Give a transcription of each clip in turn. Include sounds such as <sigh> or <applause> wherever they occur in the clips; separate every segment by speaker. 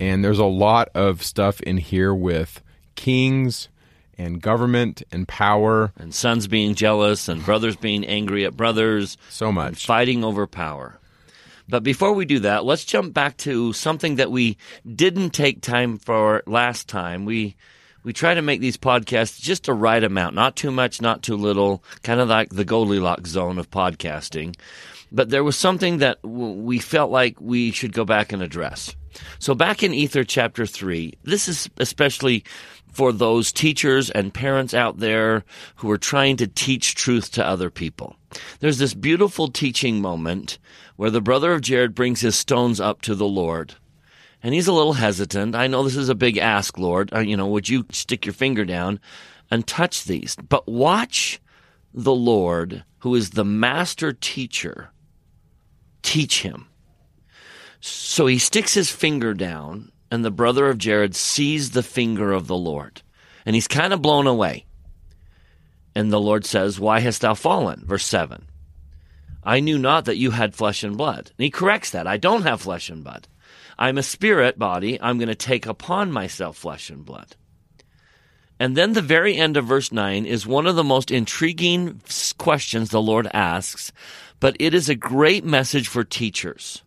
Speaker 1: And there's a lot of stuff in here with kings and government and power.
Speaker 2: And sons being jealous and brothers being angry at brothers.
Speaker 1: So much.
Speaker 2: Fighting over power. But before we do that, let's jump back to something that we didn't take time for last time. We we try to make these podcasts just the right amount, not too much, not too little, kind of like the Goldilocks zone of podcasting. But there was something that w- we felt like we should go back and address. So back in Ether chapter 3, this is especially for those teachers and parents out there who are trying to teach truth to other people. There's this beautiful teaching moment where the brother of Jared brings his stones up to the Lord. And he's a little hesitant. I know this is a big ask, Lord. Uh, you know, would you stick your finger down and touch these? But watch the Lord, who is the master teacher, teach him. So he sticks his finger down, and the brother of Jared sees the finger of the Lord. And he's kind of blown away. And the Lord says, Why hast thou fallen? Verse 7. I knew not that you had flesh and blood. And he corrects that. I don't have flesh and blood. I'm a spirit body. I'm going to take upon myself flesh and blood. And then the very end of verse 9 is one of the most intriguing questions the Lord asks, but it is a great message for teachers.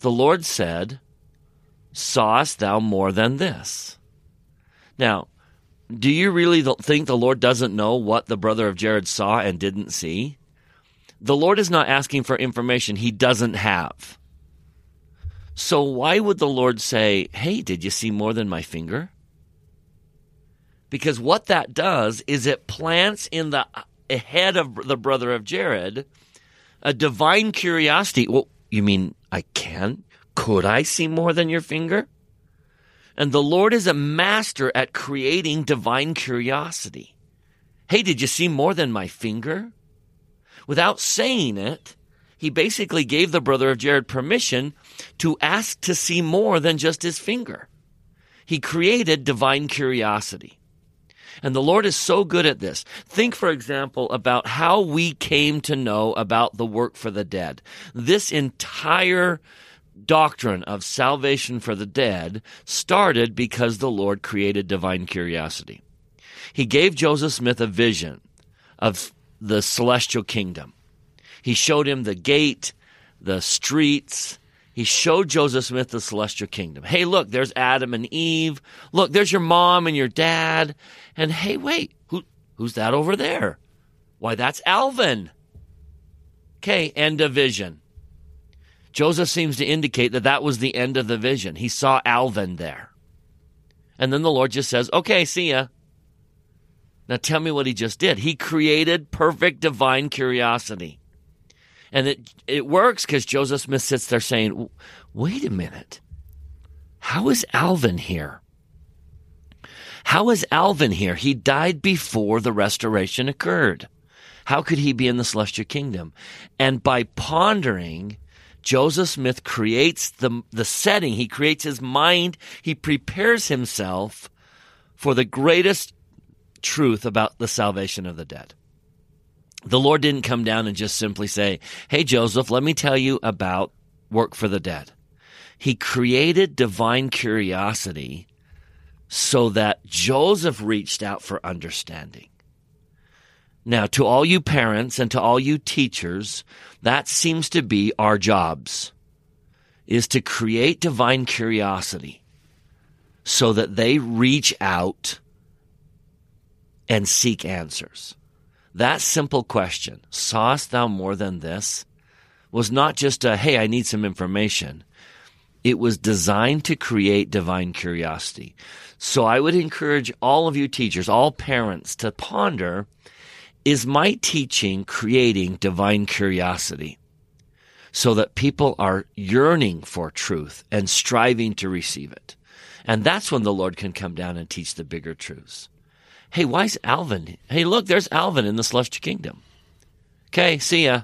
Speaker 2: The Lord said, Sawest thou more than this? Now, do you really think the Lord doesn't know what the brother of Jared saw and didn't see? The Lord is not asking for information he doesn't have. So why would the Lord say, Hey, did you see more than my finger? Because what that does is it plants in the head of the brother of Jared a divine curiosity. Well, you mean I can? Could I see more than your finger? And the Lord is a master at creating divine curiosity. Hey, did you see more than my finger? Without saying it, he basically gave the brother of Jared permission to ask to see more than just his finger. He created divine curiosity. And the Lord is so good at this. Think, for example, about how we came to know about the work for the dead. This entire doctrine of salvation for the dead started because the Lord created divine curiosity. He gave Joseph Smith a vision of the celestial kingdom. He showed him the gate, the streets, he showed Joseph Smith the celestial kingdom. Hey, look, there's Adam and Eve. Look, there's your mom and your dad. And hey, wait, who, who's that over there? Why, that's Alvin. Okay, end of vision. Joseph seems to indicate that that was the end of the vision. He saw Alvin there. And then the Lord just says, okay, see ya. Now tell me what he just did. He created perfect divine curiosity. And it it works because Joseph Smith sits there saying, "Wait a minute, how is Alvin here? How is Alvin here? He died before the restoration occurred. How could he be in the celestial kingdom?" And by pondering, Joseph Smith creates the the setting. He creates his mind. He prepares himself for the greatest truth about the salvation of the dead the Lord didn't come down and just simply say, Hey, Joseph, let me tell you about work for the dead. He created divine curiosity so that Joseph reached out for understanding. Now, to all you parents and to all you teachers, that seems to be our jobs, is to create divine curiosity so that they reach out and seek answers. That simple question, sawest thou more than this, was not just a, hey, I need some information. It was designed to create divine curiosity. So I would encourage all of you teachers, all parents to ponder, is my teaching creating divine curiosity? So that people are yearning for truth and striving to receive it. And that's when the Lord can come down and teach the bigger truths. Hey, why's Alvin? Hey, look, there's Alvin in the celestial kingdom. Okay, see ya.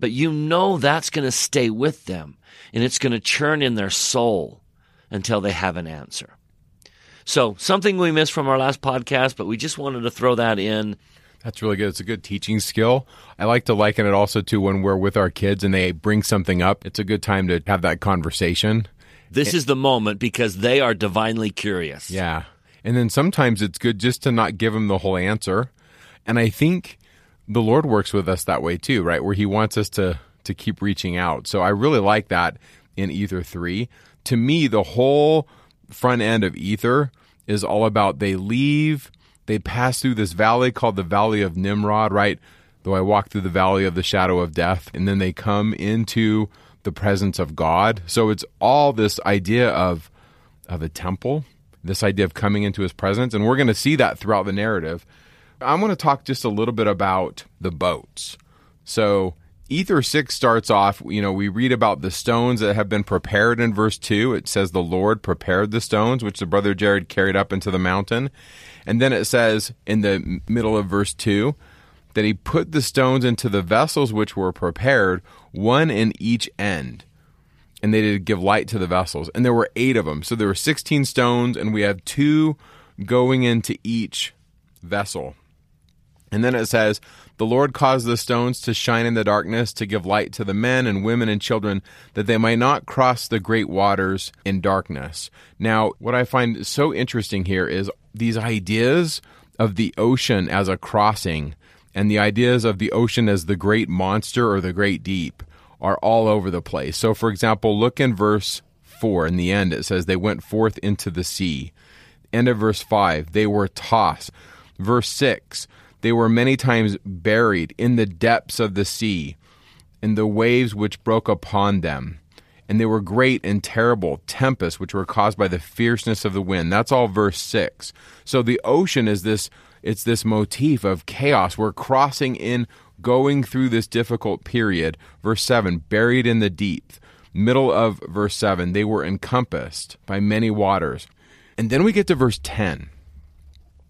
Speaker 2: But you know that's going to stay with them and it's going to churn in their soul until they have an answer. So, something we missed from our last podcast, but we just wanted to throw that in.
Speaker 1: That's really good. It's a good teaching skill. I like to liken it also to when we're with our kids and they bring something up. It's a good time to have that conversation.
Speaker 2: This is the moment because they are divinely curious.
Speaker 1: Yeah. And then sometimes it's good just to not give them the whole answer. And I think the Lord works with us that way too, right? Where he wants us to to keep reaching out. So I really like that in Ether 3. To me, the whole front end of Ether is all about they leave, they pass through this valley called the Valley of Nimrod, right? Though I walk through the valley of the shadow of death, and then they come into the presence of God. So it's all this idea of of a temple, this idea of coming into his presence, and we're going to see that throughout the narrative. I want to talk just a little bit about the boats. So, Ether 6 starts off, you know, we read about the stones that have been prepared in verse 2. It says, The Lord prepared the stones, which the brother Jared carried up into the mountain. And then it says in the middle of verse 2 that he put the stones into the vessels which were prepared, one in each end. And they did give light to the vessels. And there were eight of them. So there were 16 stones, and we have two going into each vessel. And then it says, The Lord caused the stones to shine in the darkness to give light to the men and women and children, that they might not cross the great waters in darkness. Now, what I find so interesting here is these ideas of the ocean as a crossing and the ideas of the ocean as the great monster or the great deep are all over the place. So, for example, look in verse 4. In the end, it says, They went forth into the sea. End of verse 5, they were tossed. Verse 6, they were many times buried in the depths of the sea, in the waves which broke upon them. And they were great and terrible tempests which were caused by the fierceness of the wind. That's all verse 6. So the ocean is this it's this motif of chaos. We're crossing in going through this difficult period. Verse 7, buried in the deep. Middle of verse 7, they were encompassed by many waters. And then we get to verse 10.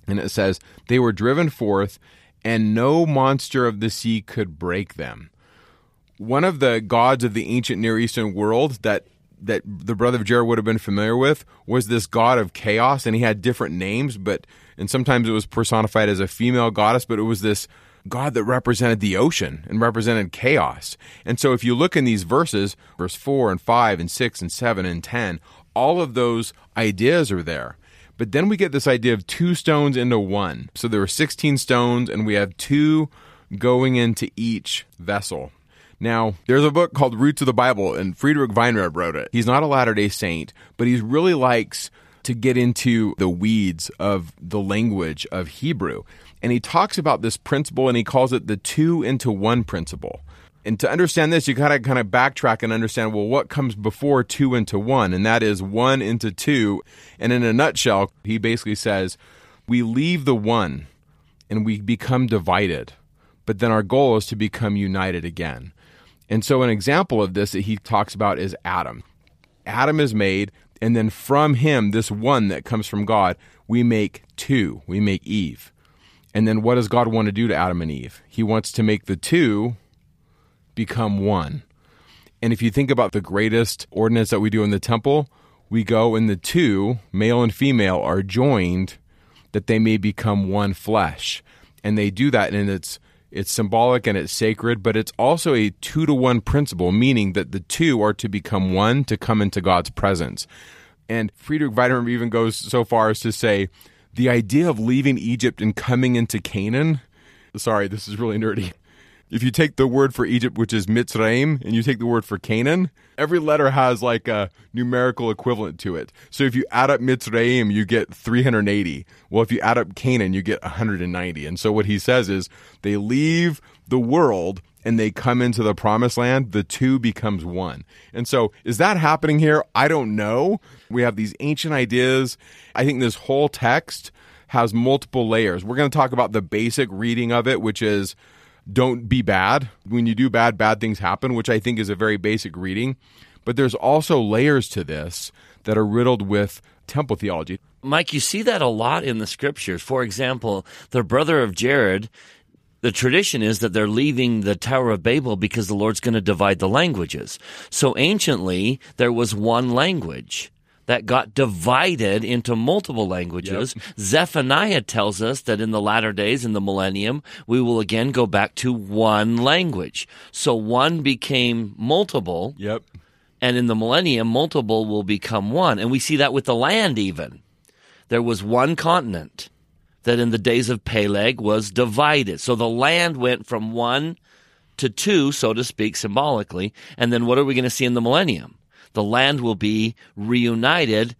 Speaker 1: And it says, They were driven forth, and no monster of the sea could break them. One of the gods of the ancient Near Eastern world that that the brother of Jared would have been familiar with was this god of chaos, and he had different names, but and sometimes it was personified as a female goddess, but it was this God that represented the ocean and represented chaos. And so if you look in these verses, verse 4 and 5 and 6 and 7 and 10, all of those ideas are there. But then we get this idea of two stones into one. So there were 16 stones, and we have two going into each vessel. Now, there's a book called Roots of the Bible, and Friedrich Weinreb wrote it. He's not a Latter day Saint, but he really likes to get into the weeds of the language of Hebrew. And he talks about this principle and he calls it the two into one principle. And to understand this, you got to kind of backtrack and understand well, what comes before two into one? And that is one into two. And in a nutshell, he basically says, we leave the one and we become divided, but then our goal is to become united again. And so, an example of this that he talks about is Adam. Adam is made, and then from him, this one that comes from God, we make two, we make Eve. And then what does God want to do to Adam and Eve? He wants to make the two become one. And if you think about the greatest ordinance that we do in the temple, we go and the two, male and female, are joined that they may become one flesh. And they do that and it's it's symbolic and it's sacred, but it's also a two to one principle, meaning that the two are to become one to come into God's presence. And Friedrich Weinreb even goes so far as to say the idea of leaving Egypt and coming into Canaan. Sorry, this is really nerdy if you take the word for Egypt, which is Mitzrayim, and you take the word for Canaan, every letter has like a numerical equivalent to it. So if you add up Mitzrayim, you get 380. Well, if you add up Canaan, you get 190. And so what he says is they leave the world and they come into the promised land, the two becomes one. And so is that happening here? I don't know. We have these ancient ideas. I think this whole text has multiple layers. We're going to talk about the basic reading of it, which is don't be bad. When you do bad, bad things happen, which I think is a very basic reading. But there's also layers to this that are riddled with temple theology.
Speaker 2: Mike, you see that a lot in the scriptures. For example, the brother of Jared, the tradition is that they're leaving the Tower of Babel because the Lord's going to divide the languages. So anciently, there was one language that got divided into multiple languages. Yep. Zephaniah tells us that in the latter days, in the millennium, we will again go back to one language. So one became multiple.
Speaker 1: Yep.
Speaker 2: And in the millennium, multiple will become one. And we see that with the land even. There was one continent that in the days of Peleg was divided. So the land went from one to two, so to speak, symbolically. And then what are we going to see in the millennium? the land will be reunited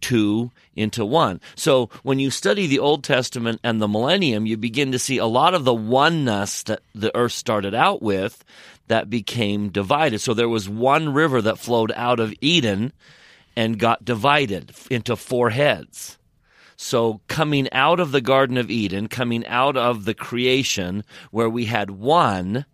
Speaker 2: two into one. So when you study the Old Testament and the millennium, you begin to see a lot of the oneness that the earth started out with that became divided. So there was one river that flowed out of Eden and got divided into four heads. So coming out of the Garden of Eden, coming out of the creation where we had one,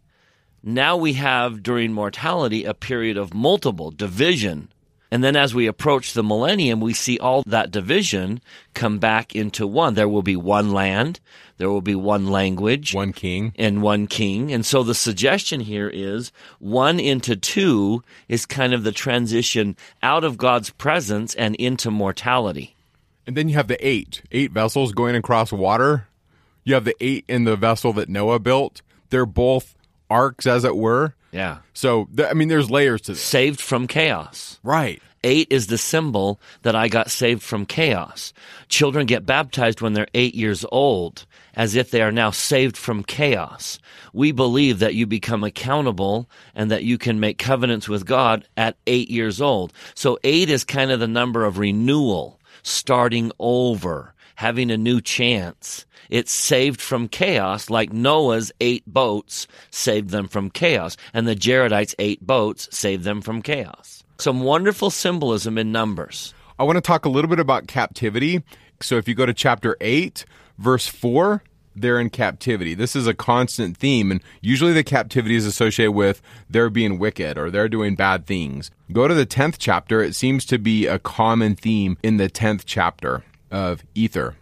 Speaker 2: now we have during mortality a period of multiple division. And then as we approach the millennium, we see all that division come back into one. There will be one land. There will be one language.
Speaker 1: One king.
Speaker 2: And one king. And so the suggestion here is one into two is kind of the transition out of God's presence and into mortality.
Speaker 1: And then you have the eight, eight vessels going across water. You have the eight in the vessel that Noah built. They're both arcs, as it were.
Speaker 2: Yeah.
Speaker 1: So, th- I mean, there's layers to this.
Speaker 2: Saved from chaos.
Speaker 1: Right.
Speaker 2: Eight is the symbol that I got saved from chaos. Children get baptized when they're eight years old, as if they are now saved from chaos. We believe that you become accountable and that you can make covenants with God at eight years old. So eight is kind of the number of renewal, starting over, having a new chance. It's saved from chaos, like Noah's eight boats saved them from chaos, and the Jaredites' eight boats saved them from chaos. Some wonderful symbolism in Numbers.
Speaker 1: I want to talk a little bit about captivity. So if you go to chapter 8, verse 4, they're in captivity. This is a constant theme, and usually the captivity is associated with they're being wicked or they're doing bad things. Go to the 10th chapter, it seems to be a common theme in the 10th chapter of Ether.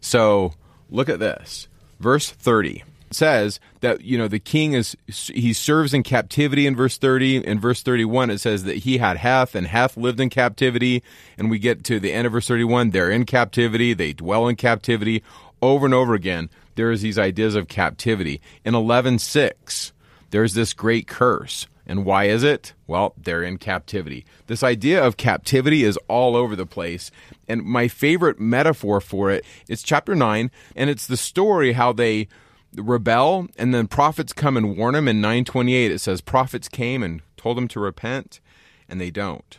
Speaker 1: So look at this. Verse 30 says that you know the king is he serves in captivity in verse 30 in verse 31 it says that he had heth and heth lived in captivity and we get to the end of verse 31 they're in captivity they dwell in captivity over and over again there's these ideas of captivity in 11:6 there's this great curse and why is it? Well, they're in captivity. This idea of captivity is all over the place. And my favorite metaphor for it is chapter 9, and it's the story how they rebel, and then prophets come and warn them. In 928, it says, Prophets came and told them to repent, and they don't.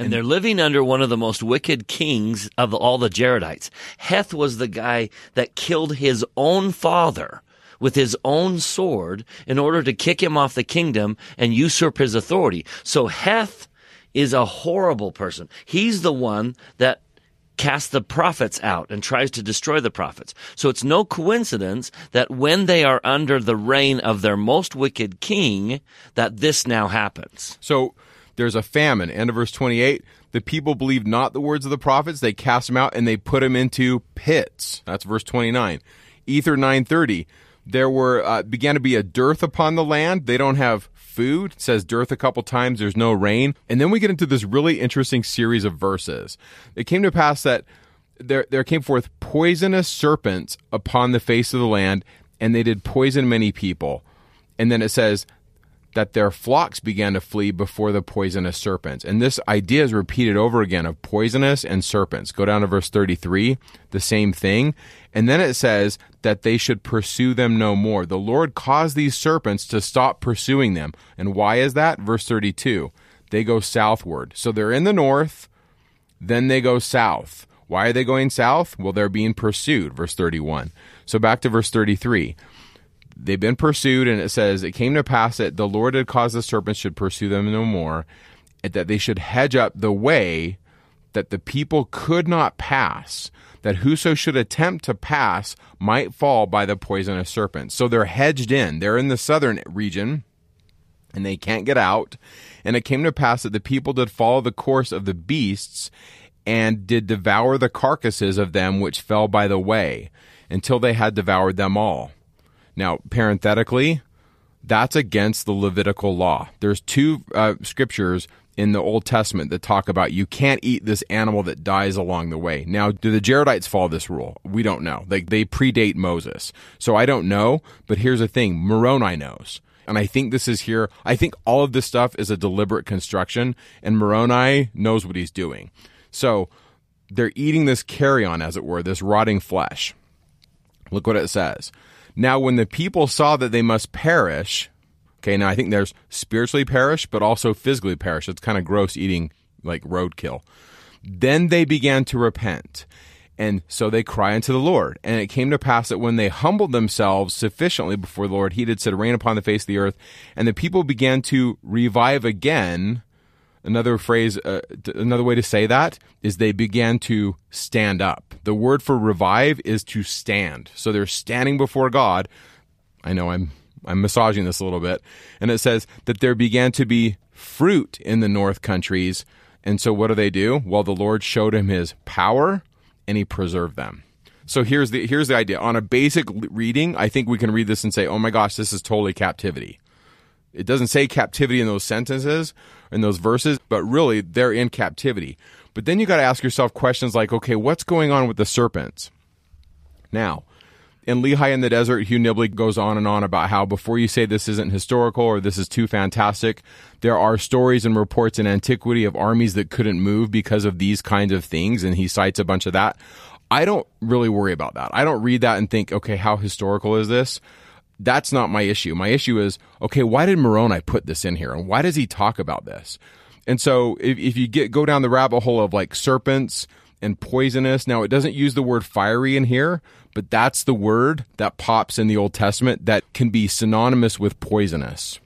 Speaker 2: And, and they're living under one of the most wicked kings of all the Jaredites. Heth was the guy that killed his own father with his own sword in order to kick him off the kingdom and usurp his authority. So Heth is a horrible person. He's the one that casts the prophets out and tries to destroy the prophets. So it's no coincidence that when they are under the reign of their most wicked king, that this now happens.
Speaker 1: So there's a famine. End of verse 28. The people believed not the words of the prophets. They cast them out and they put them into pits. That's verse 29. Ether 930 there were uh, began to be a dearth upon the land. They don't have food. It says dearth a couple times. There's no rain, and then we get into this really interesting series of verses. It came to pass that there there came forth poisonous serpents upon the face of the land, and they did poison many people. And then it says that their flocks began to flee before the poisonous serpents. And this idea is repeated over again of poisonous and serpents. Go down to verse 33, the same thing. And then it says that they should pursue them no more. The Lord caused these serpents to stop pursuing them. And why is that? Verse 32. They go southward. So they're in the north, then they go south. Why are they going south? Well, they're being pursued. Verse 31. So back to verse 33 they've been pursued, and it says, It came to pass that the Lord had caused the serpents should pursue them no more, and that they should hedge up the way that the people could not pass, that whoso should attempt to pass might fall by the poisonous serpents. So they're hedged in. They're in the southern region, and they can't get out. And it came to pass that the people did follow the course of the beasts and did devour the carcasses of them which fell by the way until they had devoured them all. Now, parenthetically, that's against the Levitical law. There's two uh, scriptures in the Old Testament that talk about you can't eat this animal that dies along the way. Now, do the Jaredites follow this rule? We don't know. They, they predate Moses. So I don't know, but here's the thing Moroni knows. And I think this is here. I think all of this stuff is a deliberate construction, and Moroni knows what he's doing. So they're eating this carrion, as it were, this rotting flesh. Look what it says. Now, when the people saw that they must perish, okay, now I think there's spiritually perish, but also physically perish. It's kind of gross eating like roadkill. Then they began to repent. And so they cry unto the Lord. And it came to pass that when they humbled themselves sufficiently before the Lord, he did set rain upon the face of the earth. And the people began to revive again Another phrase, uh, another way to say that is they began to stand up. The word for revive is to stand. So they're standing before God. I know I'm I'm massaging this a little bit, and it says that there began to be fruit in the north countries. And so what do they do? Well, the Lord showed him his power and he preserved them. So here's the here's the idea. On a basic reading, I think we can read this and say, "Oh my gosh, this is totally captivity." It doesn't say captivity in those sentences, in those verses, but really they're in captivity. But then you got to ask yourself questions like, okay, what's going on with the serpents? Now, in Lehi in the Desert, Hugh Nibley goes on and on about how before you say this isn't historical or this is too fantastic, there are stories and reports in antiquity of armies that couldn't move because of these kinds of things, and he cites a bunch of that. I don't really worry about that. I don't read that and think, okay, how historical is this? That's not my issue. My issue is, okay, why did Moroni put this in here? And why does he talk about this? And so if, if you get go down the rabbit hole of like serpents and poisonous, now it doesn't use the word fiery in here, but that's the word that pops in the Old Testament that can be synonymous with poisonous.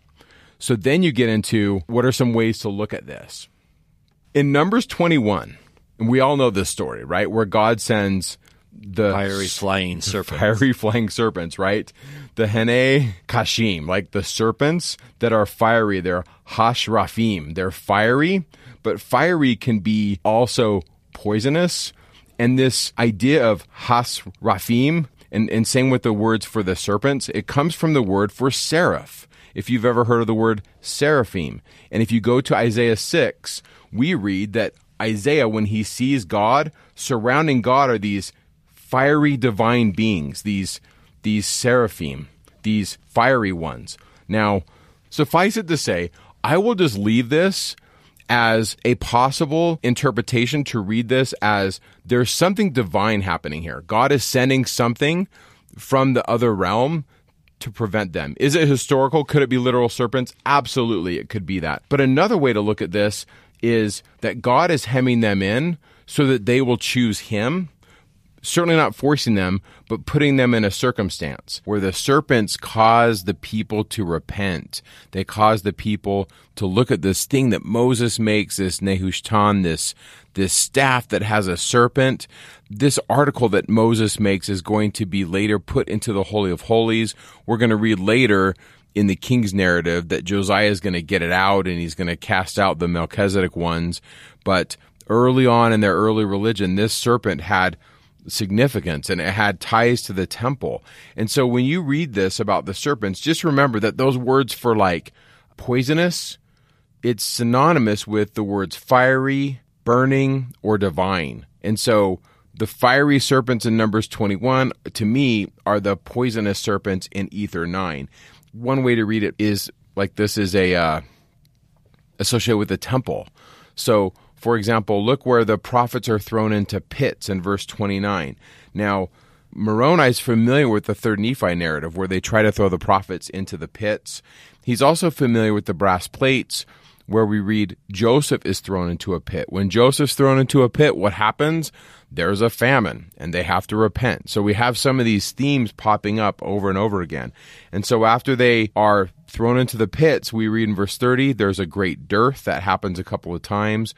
Speaker 1: So then you get into what are some ways to look at this? In Numbers 21, and we all know this story, right? Where God sends the
Speaker 2: fiery flying serpents.
Speaker 1: Fiery flying serpents, right? The Hene Kashim, like the serpents that are fiery. They're Hashrafim. They're fiery, but fiery can be also poisonous. And this idea of Hasrafim, and, and same with the words for the serpents, it comes from the word for seraph. If you've ever heard of the word seraphim. And if you go to Isaiah 6, we read that Isaiah, when he sees God, surrounding God are these fiery divine beings, these these seraphim, these fiery ones. Now, suffice it to say, I will just leave this as a possible interpretation to read this as there's something divine happening here. God is sending something from the other realm to prevent them. Is it historical? Could it be literal serpents? Absolutely, it could be that. But another way to look at this is that God is hemming them in so that they will choose Him certainly not forcing them, but putting them in a circumstance where the serpents cause the people to repent. They cause the people to look at this thing that Moses makes, this Nehushtan, this, this staff that has a serpent. This article that Moses makes is going to be later put into the Holy of Holies. We're going to read later in the king's narrative that Josiah is going to get it out and he's going to cast out the Melchizedek ones. But early on in their early religion, this serpent had significance and it had ties to the temple. And so when you read this about the serpents, just remember that those words for like poisonous, it's synonymous with the words fiery, burning, or divine. And so the fiery serpents in Numbers 21, to me, are the poisonous serpents in Ether 9. One way to read it is like this is a uh, associated with the temple. So for example, look where the prophets are thrown into pits in verse 29. Now, Moroni is familiar with the third Nephi narrative where they try to throw the prophets into the pits. He's also familiar with the brass plates where we read Joseph is thrown into a pit. When Joseph's thrown into a pit, what happens? There's a famine and they have to repent. So we have some of these themes popping up over and over again. And so after they are thrown into the pits, we read in verse 30, there's a great dearth that happens a couple of times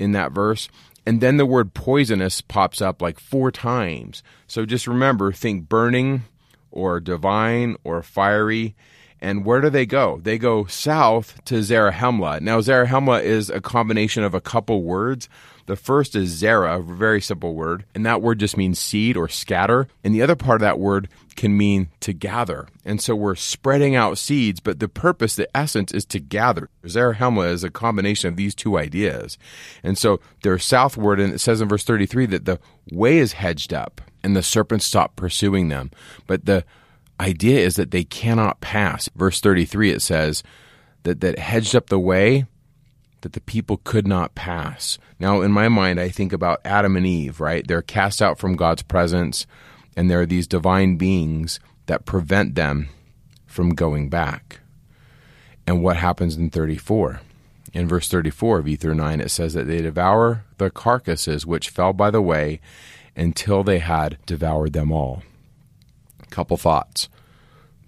Speaker 1: in that verse. And then the word poisonous pops up like four times. So just remember think burning or divine or fiery. And where do they go? They go south to Zarahemla. Now, Zarahemla is a combination of a couple words. The first is Zara, a very simple word, and that word just means seed or scatter. And the other part of that word can mean to gather. And so we're spreading out seeds, but the purpose, the essence is to gather. Zarahemla is a combination of these two ideas. And so they're southward, and it says in verse 33 that the way is hedged up and the serpents stop pursuing them. But the idea is that they cannot pass. Verse 33, it says that, that hedged up the way that the people could not pass. Now, in my mind, I think about Adam and Eve, right? They're cast out from God's presence, and there are these divine beings that prevent them from going back. And what happens in 34? In verse 34 of Ether 9, it says that they devour the carcasses which fell by the way until they had devoured them all. Couple thoughts.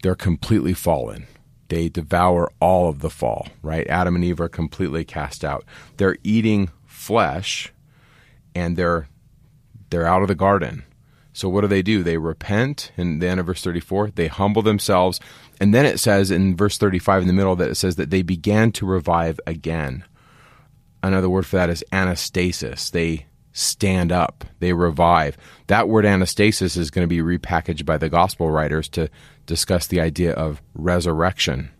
Speaker 1: They're completely fallen. They devour all of the fall, right? Adam and Eve are completely cast out. They're eating flesh and they're they're out of the garden. So what do they do? They repent in the end of verse 34. They humble themselves. And then it says in verse 35 in the middle that it says that they began to revive again. Another word for that is anastasis. They stand up, they revive. That word anastasis is going to be repackaged by the gospel writers to discuss the idea of resurrection.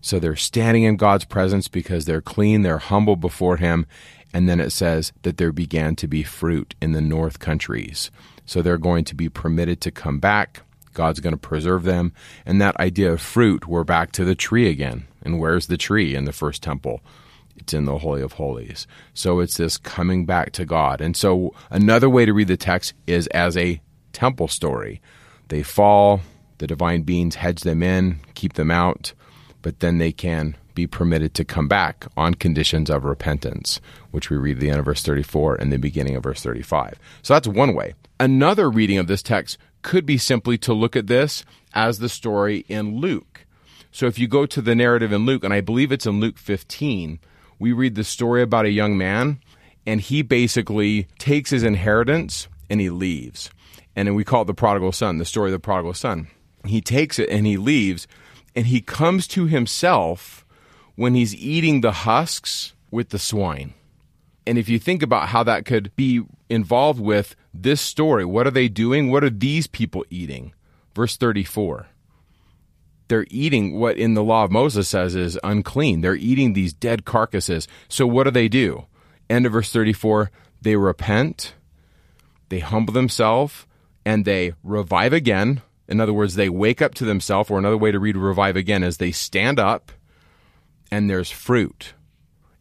Speaker 1: So they're standing in God's presence because they're clean, they're humble before Him, and then it says that there began to be fruit in the north countries. So they're going to be permitted to come back. God's going to preserve them. And that idea of fruit, we're back to the tree again. And where's the tree in the first temple? It's in the Holy of Holies. So it's this coming back to God. And so another way to read the text is as a temple story. They fall, the divine beings hedge them in, keep them out, but then they can be permitted to come back on conditions of repentance, which we read at the end of verse 34 and the beginning of verse 35. So that's one way. Another reading of this text could be simply to look at this as the story in Luke. So if you go to the narrative in Luke, and I believe it's in Luke 15, we read the story about a young man, and he basically takes his inheritance and he leaves. And we call it the prodigal son, the story of the prodigal son. He takes it and he leaves, and he comes to himself when he's eating the husks with the swine. And if you think about how that could be involved with this story, what are they doing? What are these people eating? Verse 34. They're eating what in the law of Moses says is unclean. They're eating these dead carcasses. So what do they do? End of verse 34 they repent, they humble themselves, and they revive again. In other words, they wake up to themselves, or another way to read revive again is they stand up and there's fruit.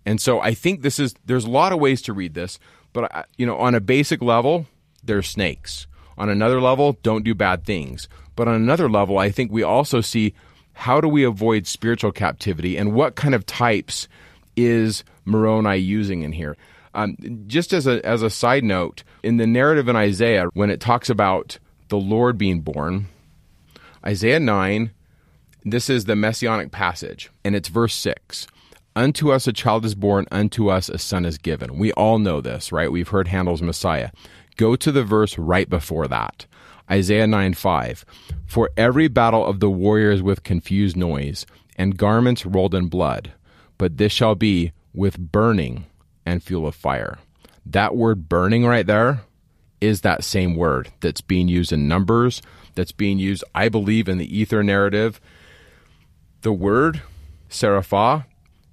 Speaker 1: And so I think this is there's a lot of ways to read this, but you know, on a basic level, there's snakes. On another level, don't do bad things. But on another level, I think we also see how do we avoid spiritual captivity and what kind of types is Moroni using in here. Um, just as a as a side note, in the narrative in Isaiah, when it talks about the Lord being born, Isaiah nine, this is the messianic passage, and it's verse six. Unto us a child is born, unto us a son is given. We all know this, right? We've heard Handel's Messiah. Go to the verse right before that. Isaiah 9 5. For every battle of the warriors with confused noise, and garments rolled in blood, but this shall be with burning and fuel of fire. That word burning right there is that same word that's being used in Numbers, that's being used, I believe, in the Ether narrative. The word, seraphah,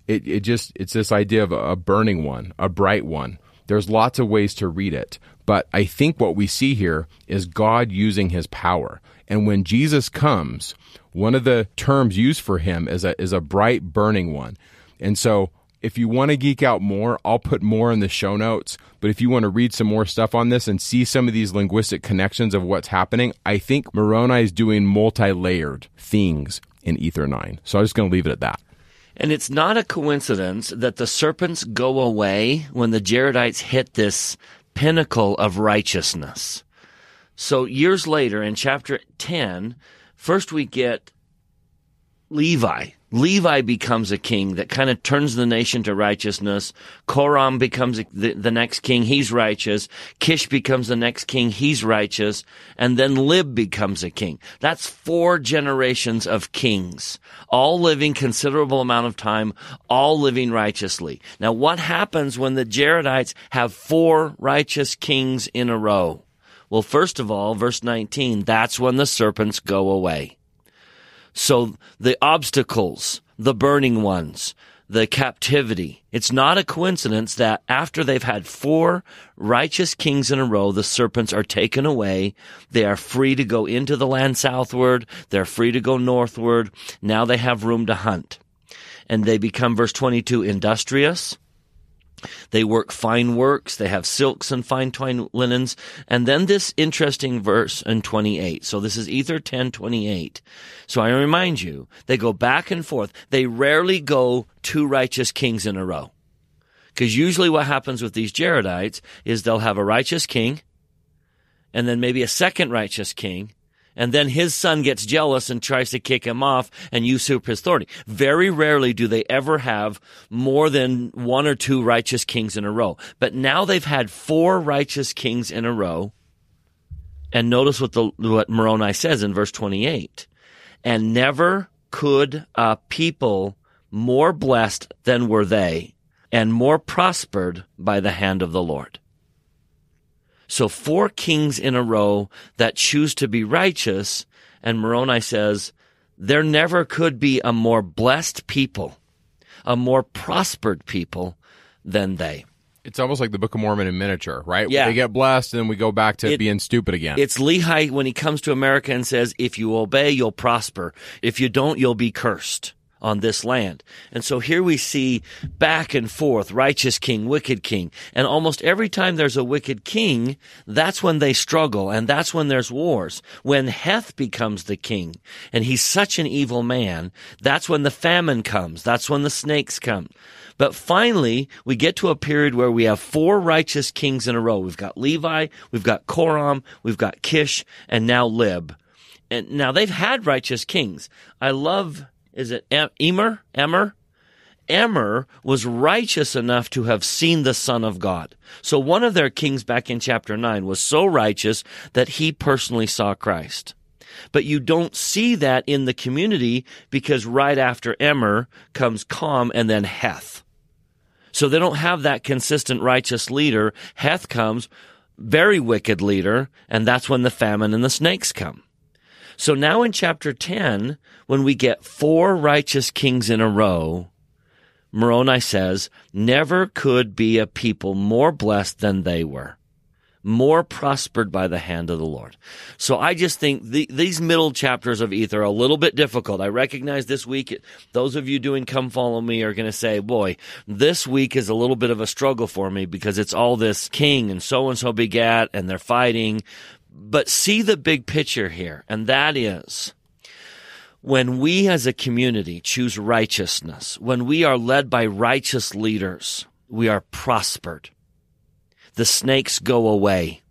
Speaker 1: it, it just, it's this idea of a burning one, a bright one. There's lots of ways to read it. But I think what we see here is God using his power. And when Jesus comes, one of the terms used for him is a, is a bright, burning one. And so if you want to geek out more, I'll put more in the show notes. But if you want to read some more stuff on this and see some of these linguistic connections of what's happening, I think Moroni is doing multi layered things in Ether 9. So I'm just going to leave it at that.
Speaker 2: And it's not a coincidence that the serpents go away when the Jaredites hit this pinnacle of righteousness. So years later in chapter 10, first we get Levi, Levi becomes a king that kind of turns the nation to righteousness. Corom becomes the, the, next king. He's righteous. Kish becomes the next king. He's righteous. And then Lib becomes a king. That's four generations of kings, all living considerable amount of time, all living righteously. Now, what happens when the Jaredites have four righteous kings in a row? Well, first of all, verse 19, that's when the serpents go away. So the obstacles, the burning ones, the captivity. It's not a coincidence that after they've had four righteous kings in a row, the serpents are taken away. They are free to go into the land southward. They're free to go northward. Now they have room to hunt. And they become, verse 22, industrious they work fine works. They have silks and fine twine linens. And then this interesting verse in 28. So this is Ether 10, 28. So I remind you, they go back and forth. They rarely go two righteous kings in a row. Because usually what happens with these Jaredites is they'll have a righteous king and then maybe a second righteous king and then his son gets jealous and tries to kick him off and usurp his authority. Very rarely do they ever have more than one or two righteous kings in a row. But now they've had four righteous kings in a row. And notice what the what Moroni says in verse 28. And never could a people more blessed than were they and more prospered by the hand of the Lord. So four kings in a row that choose to be righteous. And Moroni says, there never could be a more blessed people, a more prospered people than they.
Speaker 1: It's almost like the Book of Mormon in miniature, right?
Speaker 2: Yeah.
Speaker 1: They get blessed and then we go back to it, being stupid again.
Speaker 2: It's Lehi when he comes to America and says, if you obey, you'll prosper. If you don't, you'll be cursed on this land. And so here we see back and forth, righteous king, wicked king. And almost every time there's a wicked king, that's when they struggle and that's when there's wars. When Heth becomes the king and he's such an evil man, that's when the famine comes. That's when the snakes come. But finally, we get to a period where we have four righteous kings in a row. We've got Levi, we've got Corom, we've got Kish, and now Lib. And now they've had righteous kings. I love is it Emer? Emer? Emer was righteous enough to have seen the Son of God. So one of their kings back in chapter 9 was so righteous that he personally saw Christ. But you don't see that in the community because right after Emer comes Com and then Heth. So they don't have that consistent righteous leader. Heth comes, very wicked leader, and that's when the famine and the snakes come. So now in chapter 10, when we get four righteous kings in a row, Moroni says, never could be a people more blessed than they were, more prospered by the hand of the Lord. So I just think the, these middle chapters of Ether are a little bit difficult. I recognize this week, those of you doing Come Follow Me are going to say, boy, this week is a little bit of a struggle for me because it's all this king and so and so begat and they're fighting. But see the big picture here, and that is when we as a community choose righteousness, when we are led by righteous leaders, we are prospered. The snakes go away.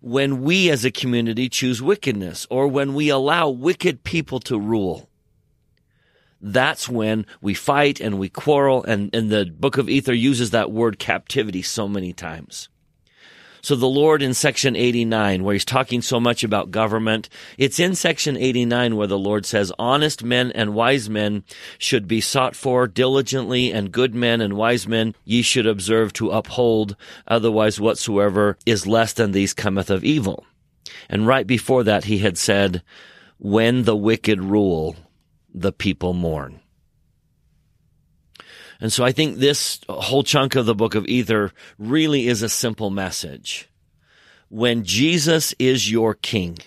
Speaker 2: When we as a community choose wickedness, or when we allow wicked people to rule, that's when we fight and we quarrel. And, and the book of Ether uses that word captivity so many times. So the Lord in section 89, where he's talking so much about government, it's in section 89 where the Lord says, honest men and wise men should be sought for diligently, and good men and wise men ye should observe to uphold, otherwise whatsoever is less than these cometh of evil. And right before that, he had said, when the wicked rule, the people mourn. And so I think this whole chunk of the book of Ether really is a simple message. When Jesus is your king,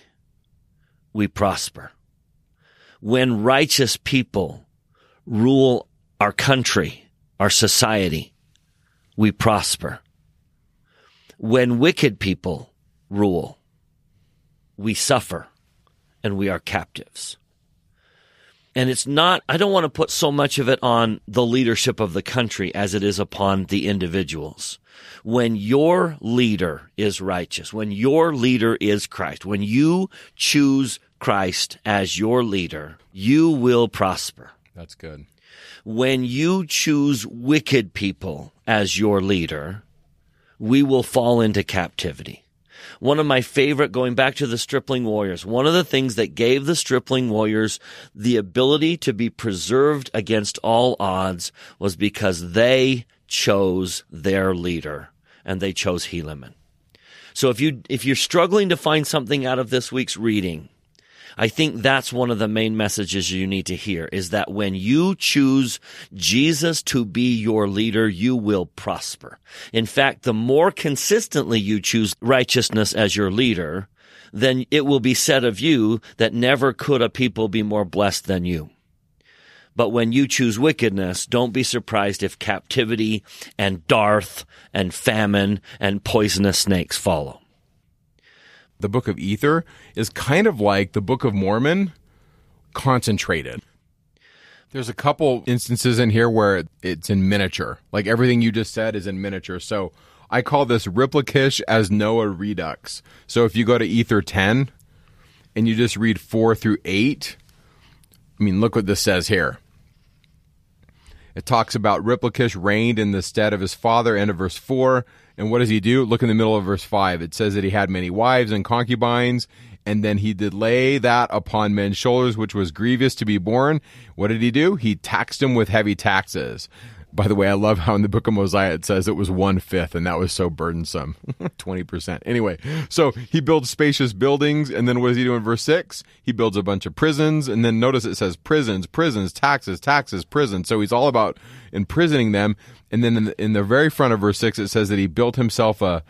Speaker 2: we prosper. When righteous people rule our country, our society, we prosper. When wicked people rule, we suffer and we are captives. And it's not, I don't want to put so much of it on the leadership of the country as it is upon the individuals. When your leader is righteous, when your leader is Christ, when you choose Christ as your leader, you will prosper.
Speaker 1: That's good.
Speaker 2: When you choose wicked people as your leader, we will fall into captivity. One of my favorite, going back to the stripling warriors, one of the things that gave the stripling warriors the ability to be preserved against all odds was because they chose their leader and they chose Helaman. So if you, if you're struggling to find something out of this week's reading, I think that's one of the main messages you need to hear is that when you choose Jesus to be your leader, you will prosper. In fact, the more consistently you choose righteousness as your leader, then it will be said of you that never could a people be more blessed than you. But when you choose wickedness, don't be surprised if captivity and dearth and famine and poisonous snakes follow
Speaker 1: the book of Ether is kind of like the book of Mormon concentrated. There's a couple instances in here where it's in miniature. Like everything you just said is in miniature. So I call this Riplakish as Noah Redux. So if you go to Ether 10 and you just read 4 through 8, I mean, look what this says here. It talks about Riplakish reigned in the stead of his father, end of verse 4. And what does he do? Look in the middle of verse 5. It says that he had many wives and concubines, and then he did lay that upon men's shoulders, which was grievous to be borne. What did he do? He taxed them with heavy taxes. By the way, I love how in the book of Mosiah it says it was one fifth, and that was so burdensome <laughs> 20%. Anyway, so he builds spacious buildings, and then what does he do in verse 6? He builds a bunch of prisons, and then notice it says prisons, prisons, taxes, taxes, prisons. So he's all about imprisoning them. And then in the, in the very front of verse 6, it says that he built himself a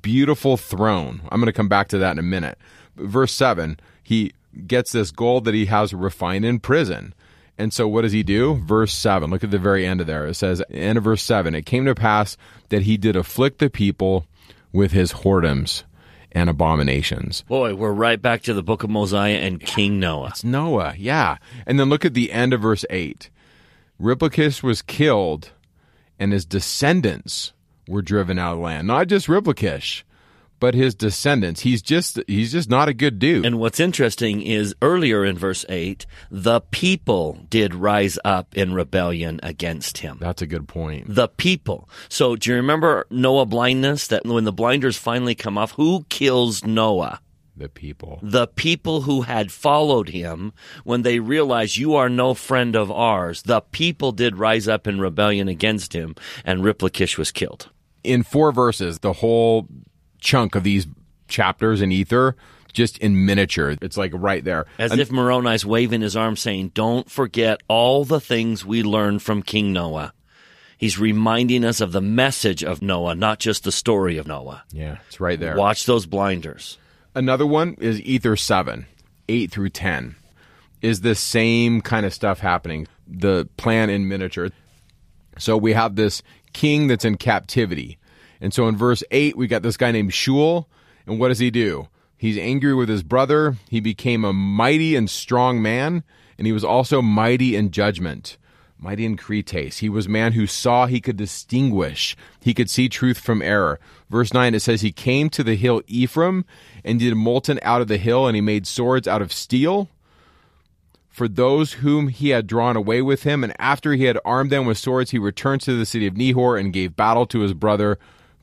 Speaker 1: beautiful throne. I'm going to come back to that in a minute. Verse 7, he gets this gold that he has refined in prison. And so what does he do? Verse 7. Look at the very end of there. It says, end of verse 7, it came to pass that he did afflict the people with his whoredoms and abominations.
Speaker 2: Boy, we're right back to the book of Mosiah and King Noah.
Speaker 1: It's Noah, yeah. And then look at the end of verse 8. Riplakish was killed, and his descendants were driven out of the land. Not just Riplakish, but his descendants. He's just he's just not a good dude.
Speaker 2: And what's interesting is earlier in verse 8, the people did rise up in rebellion against him.
Speaker 1: That's a good point.
Speaker 2: The people. So do you remember Noah blindness that when the blinders finally come off, who kills Noah?
Speaker 1: The people.
Speaker 2: The people who had followed him when they realized you are no friend of ours. The people did rise up in rebellion against him and Riplakish was killed.
Speaker 1: In four verses, the whole chunk of these chapters in Ether just in miniature. It's like right there.
Speaker 2: As and, if Moroni's waving his arm saying, Don't forget all the things we learned from King Noah. He's reminding us of the message of Noah, not just the story of Noah.
Speaker 1: Yeah, it's right there.
Speaker 2: Watch those blinders.
Speaker 1: Another one is Ether 7, 8 through 10. Is the same kind of stuff happening? The plan in miniature. So we have this king that's in captivity and so in verse 8, we got this guy named Shule. And what does he do? He's angry with his brother. He became a mighty and strong man, and he was also mighty in judgment. Mighty in Krites. He was man who saw he could distinguish. He could see truth from error. Verse 9, it says, He came to the hill Ephraim and did molten out of the hill, and he made swords out of steel for those whom he had drawn away with him. And after he had armed them with swords, he returned to the city of Nehor and gave battle to his brother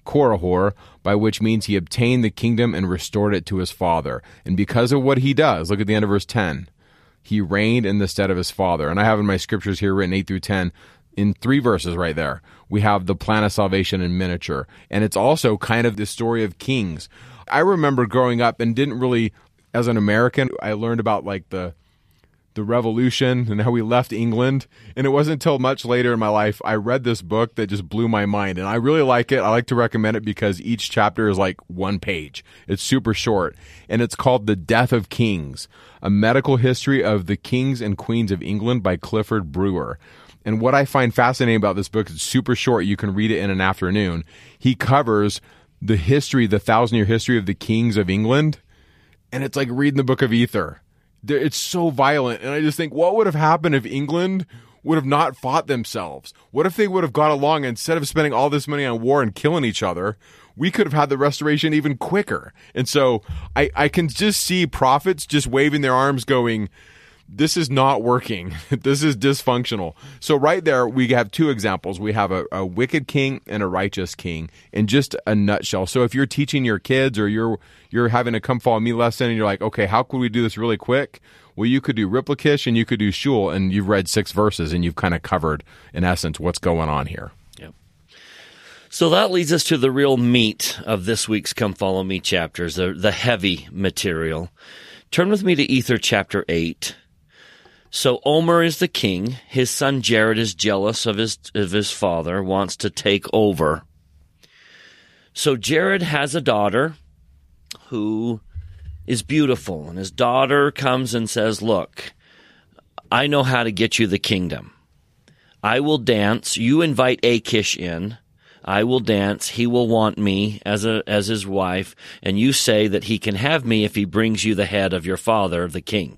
Speaker 1: Corihor, by which means he obtained the kingdom and restored it to his father. And because of what he does, look at the end of verse 10, he reigned in the stead of his father. And I have in my scriptures here written 8 through 10, in three verses right there, we have the plan of salvation in miniature. And it's also kind of the story of kings. I remember growing up and didn't really, as an American, I learned about like the the revolution and how we left England. And it wasn't until much later in my life I read this book that just blew my mind. And I really like it. I like to recommend it because each chapter is like one page. It's super short. And it's called The Death of Kings, a medical history of the kings and queens of England by Clifford Brewer. And what I find fascinating about this book is super short. You can read it in an afternoon. He covers the history, the thousand year history of the kings of England. And it's like reading the book of Ether it's so violent and i just think what would have happened if england would have not fought themselves? What if they would have got along instead of spending all this money on war and killing each other? We could have had the restoration even quicker. And so I, I can just see prophets just waving their arms going, this is not working. <laughs> this is dysfunctional. So right there, we have two examples. We have a, a, wicked king and a righteous king in just a nutshell. So if you're teaching your kids or you're you're having a come follow me lesson and you're like, okay, how could we do this really quick? Well, you could do Riplakish and you could do Shule, and you've read six verses and you've kind of covered, in essence, what's going on here.
Speaker 2: Yep. So that leads us to the real meat of this week's Come Follow Me chapters, the, the heavy material. Turn with me to Ether chapter 8. So Omer is the king. His son Jared is jealous of his of his father, wants to take over. So Jared has a daughter who is beautiful, and his daughter comes and says, "Look, I know how to get you the kingdom. I will dance. You invite Achish in. I will dance. He will want me as a as his wife, and you say that he can have me if he brings you the head of your father, the king."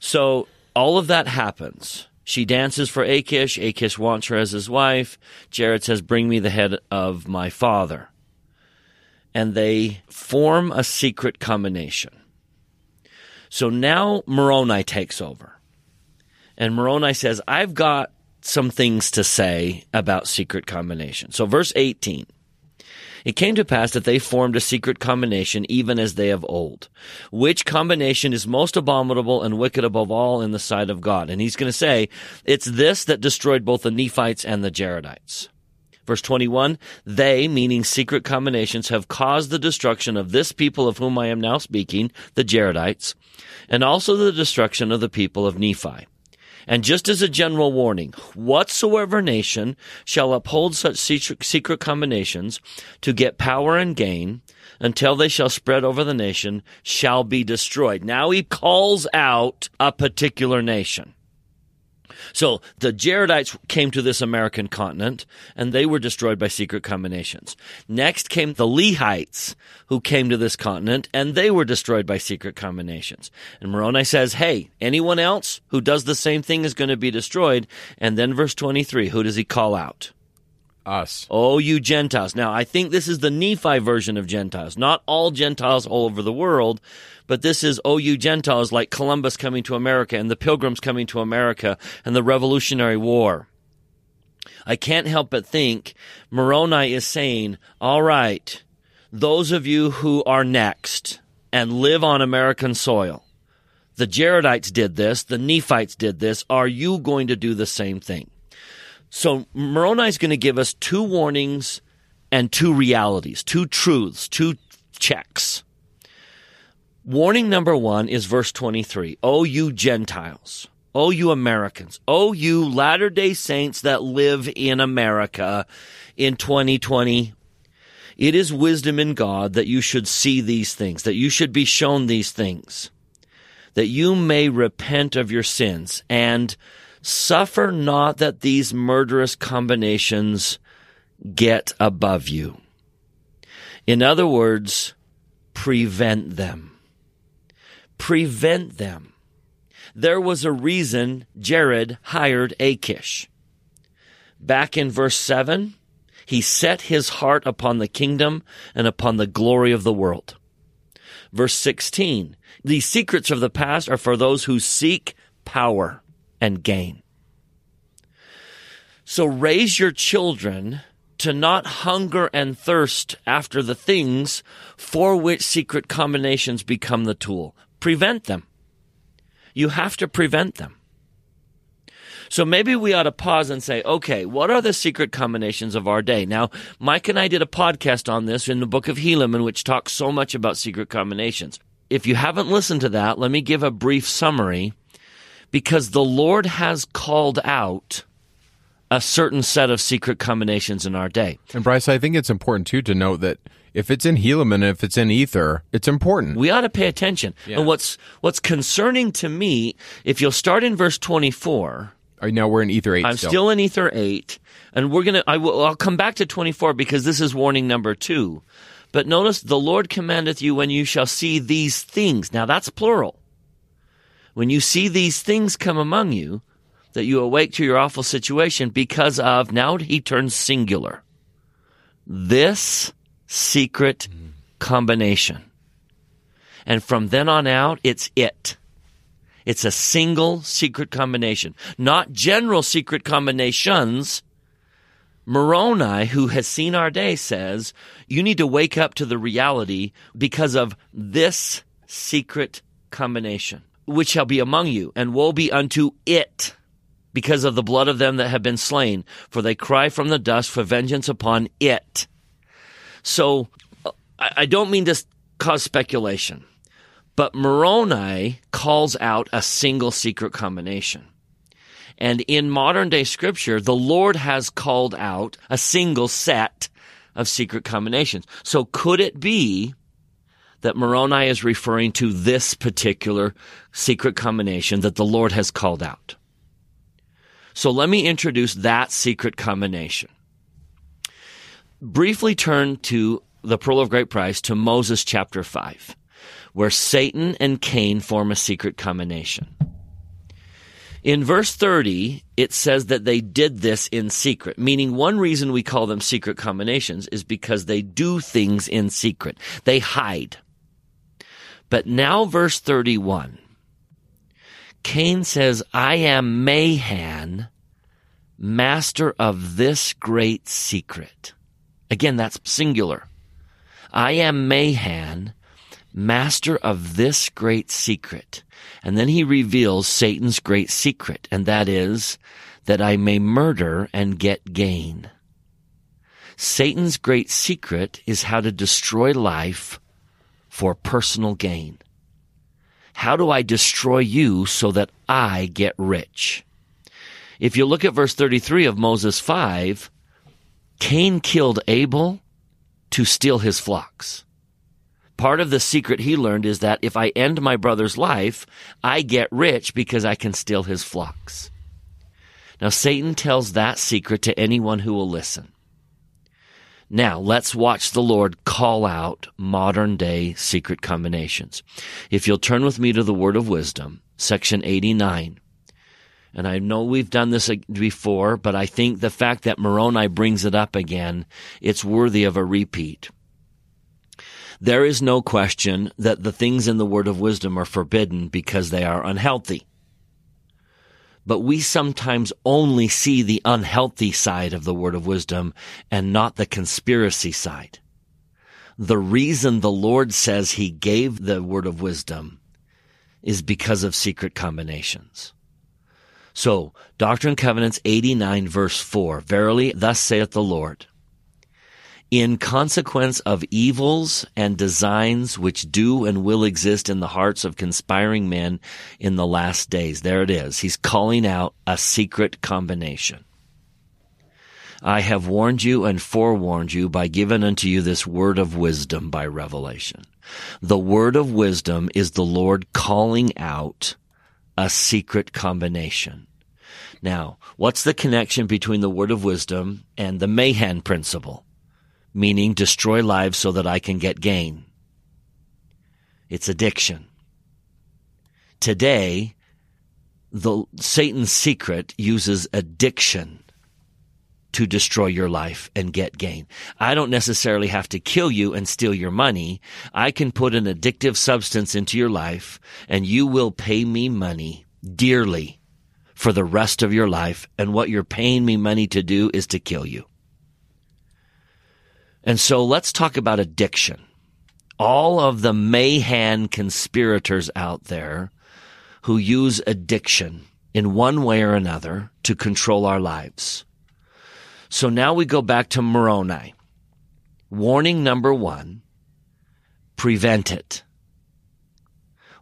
Speaker 2: So all of that happens. She dances for Achish. Achish wants her as his wife. Jared says, Bring me the head of my father. And they form a secret combination. So now Moroni takes over. And Moroni says, I've got some things to say about secret combination. So verse 18. It came to pass that they formed a secret combination even as they of old, which combination is most abominable and wicked above all in the sight of God. And he's going to say, it's this that destroyed both the Nephites and the Jaredites. Verse 21, they, meaning secret combinations, have caused the destruction of this people of whom I am now speaking, the Jaredites, and also the destruction of the people of Nephi. And just as a general warning, whatsoever nation shall uphold such secret combinations to get power and gain until they shall spread over the nation shall be destroyed. Now he calls out a particular nation. So the Jaredites came to this American continent and they were destroyed by secret combinations. Next came the Lehites who came to this continent and they were destroyed by secret combinations. And Moroni says, Hey, anyone else who does the same thing is going to be destroyed. And then verse 23, who does he call out?
Speaker 1: Us.
Speaker 2: Oh, you Gentiles. Now, I think this is the Nephi version of Gentiles. Not all Gentiles all over the world, but this is, oh, you Gentiles, like Columbus coming to America and the Pilgrims coming to America and the Revolutionary War. I can't help but think Moroni is saying, all right, those of you who are next and live on American soil, the Jaredites did this, the Nephites did this, are you going to do the same thing? So Moroni is going to give us two warnings and two realities, two truths, two checks. Warning number one is verse 23. Oh, you Gentiles. Oh, you Americans. Oh, you Latter day Saints that live in America in 2020. It is wisdom in God that you should see these things, that you should be shown these things, that you may repent of your sins and suffer not that these murderous combinations get above you. In other words, prevent them prevent them. There was a reason Jared hired Achish. Back in verse 7, he set his heart upon the kingdom and upon the glory of the world. Verse 16, the secrets of the past are for those who seek power and gain. So raise your children to not hunger and thirst after the things for which secret combinations become the tool prevent them. You have to prevent them. So maybe we ought to pause and say, okay, what are the secret combinations of our day? Now, Mike and I did a podcast on this in the book of Helaman, which talks so much about secret combinations. If you haven't listened to that, let me give a brief summary because the Lord has called out a certain set of secret combinations in our day.
Speaker 1: And Bryce, I think it's important too to note that if it's in Helaman, and if it's in Ether, it's important.
Speaker 2: We ought to pay attention. Yeah. And what's what's concerning to me, if you'll start in verse twenty four.
Speaker 1: Right now we're in Ether eight.
Speaker 2: I'm
Speaker 1: still,
Speaker 2: still in Ether eight, and we're gonna. I will. I'll come back to twenty four because this is warning number two. But notice the Lord commandeth you when you shall see these things. Now that's plural. When you see these things come among you, that you awake to your awful situation because of, now he turns singular, this secret combination. And from then on out, it's it. It's a single secret combination, not general secret combinations. Moroni, who has seen our day, says you need to wake up to the reality because of this secret combination, which shall be among you, and woe be unto it because of the blood of them that have been slain, for they cry from the dust for vengeance upon it. So uh, I don't mean to cause speculation, but Moroni calls out a single secret combination. And in modern day scripture, the Lord has called out a single set of secret combinations. So could it be that Moroni is referring to this particular secret combination that the Lord has called out? So let me introduce that secret combination. Briefly turn to the Pearl of Great Price to Moses chapter 5, where Satan and Cain form a secret combination. In verse 30, it says that they did this in secret, meaning one reason we call them secret combinations is because they do things in secret. They hide. But now verse 31, Cain says, I am Mahan, master of this great secret. Again, that's singular. I am Mahan, master of this great secret. And then he reveals Satan's great secret, and that is that I may murder and get gain. Satan's great secret is how to destroy life for personal gain. How do I destroy you so that I get rich? If you look at verse 33 of Moses 5, Cain killed Abel to steal his flocks. Part of the secret he learned is that if I end my brother's life, I get rich because I can steal his flocks. Now, Satan tells that secret to anyone who will listen. Now, let's watch the Lord call out modern day secret combinations. If you'll turn with me to the Word of Wisdom, section 89. And I know we've done this before, but I think the fact that Moroni brings it up again, it's worthy of a repeat. There is no question that the things in the Word of Wisdom are forbidden because they are unhealthy but we sometimes only see the unhealthy side of the word of wisdom and not the conspiracy side. The reason the Lord says he gave the word of wisdom is because of secret combinations. So, Doctrine and Covenants 89 verse 4, Verily, thus saith the Lord, in consequence of evils and designs which do and will exist in the hearts of conspiring men in the last days. There it is. He's calling out a secret combination. I have warned you and forewarned you by giving unto you this word of wisdom by revelation. The word of wisdom is the Lord calling out a secret combination. Now, what's the connection between the word of wisdom and the Mahan principle? meaning destroy lives so that I can get gain. It's addiction. Today, the Satan's secret uses addiction to destroy your life and get gain. I don't necessarily have to kill you and steal your money. I can put an addictive substance into your life and you will pay me money dearly for the rest of your life. And what you're paying me money to do is to kill you. And so let's talk about addiction. All of the Mahan conspirators out there who use addiction in one way or another to control our lives. So now we go back to Moroni. Warning number one, prevent it.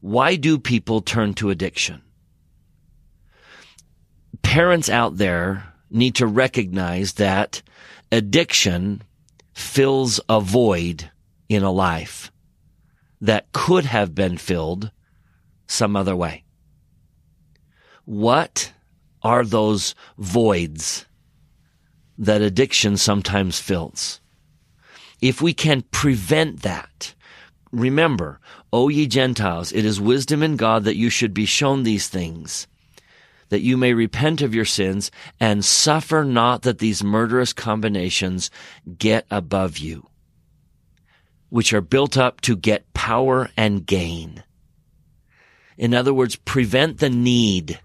Speaker 2: Why do people turn to addiction? Parents out there need to recognize that addiction fills a void in a life that could have been filled some other way. What are those voids that addiction sometimes fills? If we can prevent that, remember, O ye Gentiles, it is wisdom in God that you should be shown these things. That you may repent of your sins and suffer not that these murderous combinations get above you, which are built up to get power and gain. In other words, prevent the need,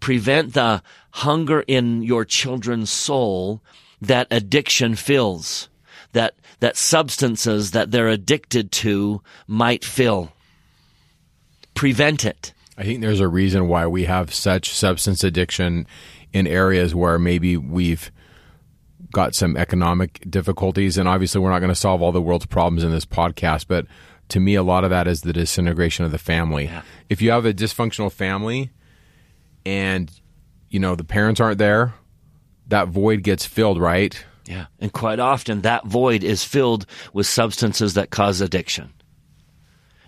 Speaker 2: prevent the hunger in your children's soul that addiction fills, that, that substances that they're addicted to might fill. Prevent it.
Speaker 1: I think there's a reason why we have such substance addiction in areas where maybe we've got some economic difficulties. And obviously, we're not going to solve all the world's problems in this podcast, but to me, a lot of that is the disintegration of the family.
Speaker 2: Yeah.
Speaker 1: If you have a dysfunctional family and, you know, the parents aren't there, that void gets filled, right?
Speaker 2: Yeah. And quite often that void is filled with substances that cause addiction.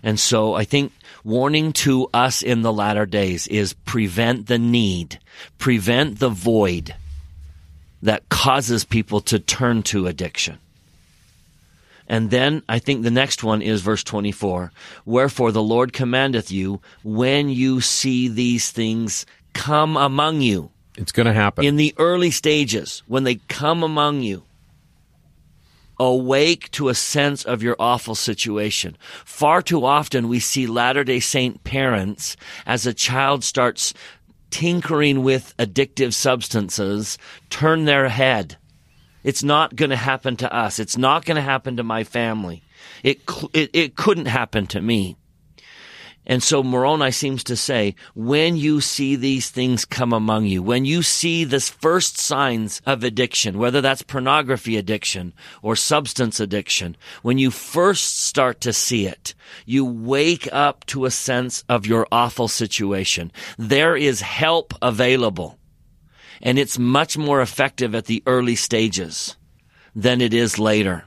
Speaker 2: And so I think warning to us in the latter days is prevent the need, prevent the void that causes people to turn to addiction. And then I think the next one is verse 24. Wherefore the Lord commandeth you when you see these things come among you
Speaker 1: It's going to happen.
Speaker 2: in the early stages, when they come among you, awake to a sense of your awful situation. Far too often we see Latter day Saint parents as a child starts tinkering with addictive substances turn their head. It's not going to happen to us. It's not going to happen to my family. It, it, it couldn't happen to me. And so Moroni seems to say, when you see these things come among you, when you see the first signs of addiction, whether that's pornography addiction or substance addiction, when you first start to see it, you wake up to a sense of your awful situation. There is help available. And it's much more effective at the early stages than it is later.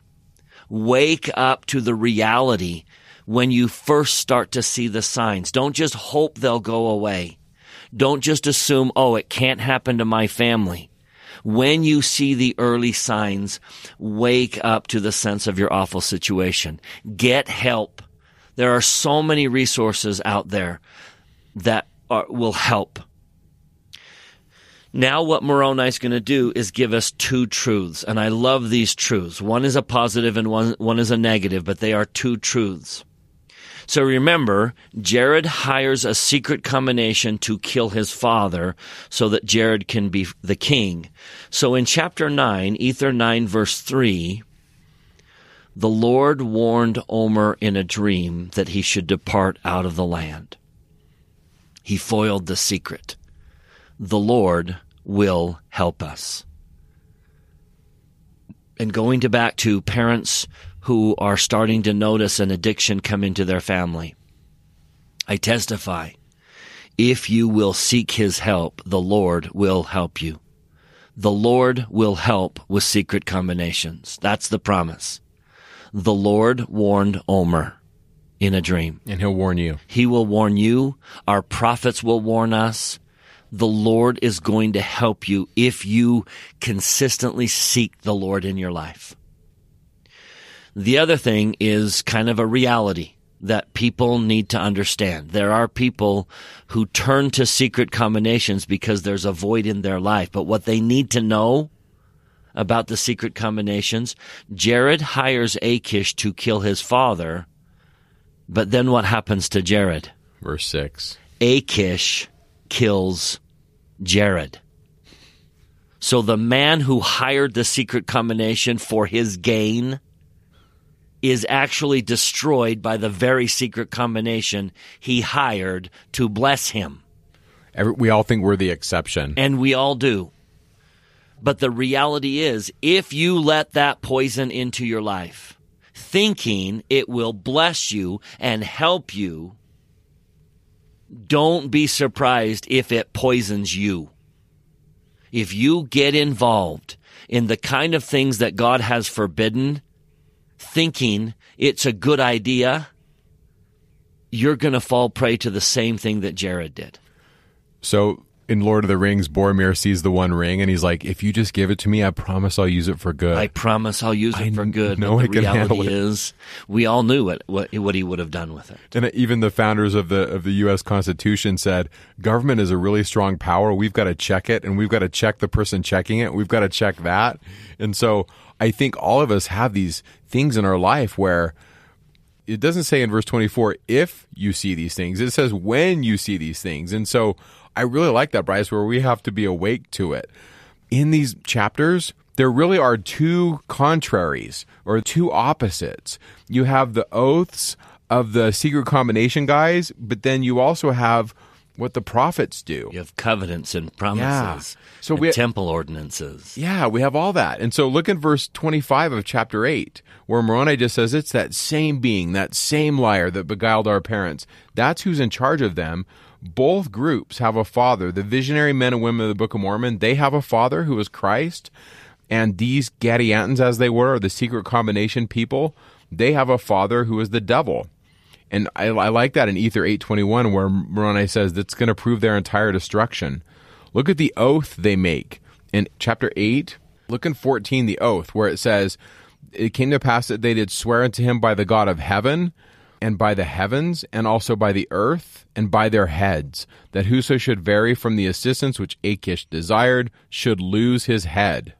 Speaker 2: Wake up to the reality when you first start to see the signs. Don't just hope they'll go away. Don't just assume, oh, it can't happen to my family. When you see the early signs, wake up to the sense of your awful situation. Get help. There are so many resources out there that are, will help. Now, what Moroni is going to do is give us two truths, and I love these truths. One is a positive and one, one is a negative, but they are two truths. So remember, Jared hires a secret combination to kill his father so that Jared can be the king. So in chapter 9, Ether 9, verse 3, the Lord warned Omer in a dream that he should depart out of the land. He foiled the secret. The Lord will help us. And going to back to parents who are starting to notice an addiction come into their family. I testify, if you will seek his help, the Lord will help you. The Lord will help with secret combinations. That's the promise. The Lord warned Omer in a dream.
Speaker 1: and he'll warn you.
Speaker 2: He will warn you. Our prophets will warn us. The Lord is going to help you if you consistently seek the Lord in your life. The other thing is kind of a reality that people need to understand. There are people who turn to secret combinations because there's a void in their life. But what they need to know about the secret combinations, Jared hires Achish to kill his father. But then what happens to Jared?
Speaker 1: Verse 6.
Speaker 2: Achish kills Jared. So the man who hired the secret combination for his gain is actually destroyed by the very secret combination he hired to bless him.
Speaker 1: Every, we all think we're the exception.
Speaker 2: And we all do. But the reality is, if you let that poison into your life, thinking it will bless you and help you, don't be surprised if it poisons you. If you get involved in the kind of things that God has forbidden, thinking it's a good idea, you're going to fall prey to the same thing that Jared did.
Speaker 1: So in Lord of the Rings, Boromir sees the One Ring, and he's like, "If you just give it to me, I promise I'll use it for good."
Speaker 2: I promise I'll use it for good. No,
Speaker 1: I
Speaker 2: the
Speaker 1: can handle
Speaker 2: reality
Speaker 1: it.
Speaker 2: is, we all knew what, what what he would have done with it.
Speaker 1: and even the founders of the of the U.S. Constitution said, "Government is a really strong power. We've got to check it, and we've got to check the person checking it. We've got to check that." And so, I think all of us have these things in our life where it doesn't say in verse 24 if you see these things. It says when you see these things. And so i really like that bryce where we have to be awake to it. In these chapters there really are two contraries or two opposites. You have the oaths of the secret combination guys but then you also have what the prophets do
Speaker 2: You have covenants and promises, Yeah.
Speaker 1: So
Speaker 2: and
Speaker 1: we-
Speaker 2: temple ordinances.
Speaker 1: Yeah, we have all that. And so look at verse 25 of chapter 8, where Moroni just says it's that same being, that same liar that beguiled our parents. That's who's in charge of them. Both groups have a father. The visionary men and women of the Book of Mormon, they have a father who is Christ. And these Gadiantons, as they were, or the secret combination people, they have a father who is the devil. And I, I like that in Ether 821 where Moroni says that's going to prove their entire destruction. Look at the oath they make. In chapter 8, look in 14, the oath, where it says, It came to pass that they did swear unto him by the God of heaven, and by the heavens, and also by the earth, and by their heads, that whoso should vary from the assistance which Achish desired should lose his head.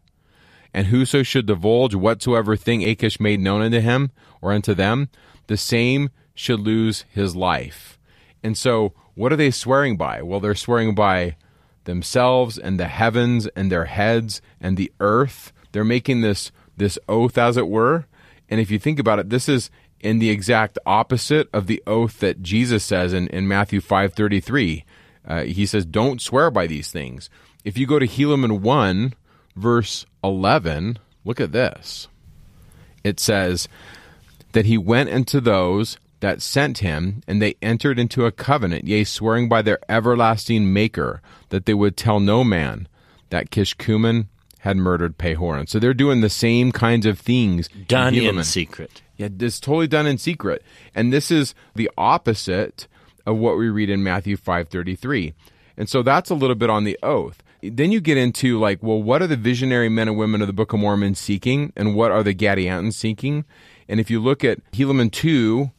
Speaker 1: And whoso should divulge whatsoever thing Achish made known unto him or unto them, the same should lose his life. And so, what are they swearing by? Well, they're swearing by themselves and the heavens and their heads and the earth. They're making this this oath, as it were. And if you think about it, this is in the exact opposite of the oath that Jesus says in, in Matthew five thirty three. Uh, he says, "Don't swear by these things." If you go to Helaman one, verse eleven, look at this. It says that he went into those that sent him, and they entered into a covenant, yea, swearing by their everlasting Maker that they would tell no man that Kishkumen had murdered Pahoran. So they're doing the same kinds of things
Speaker 2: Done in
Speaker 1: Helaman.
Speaker 2: secret.
Speaker 1: Yeah, it's totally done in secret. And this is the opposite of what we read in Matthew 5:33. And so that's a little bit on the oath. Then you get into like, well, what are the visionary men and women of the Book of Mormon seeking and what are the Gadiantons seeking? And if you look at Helaman 2,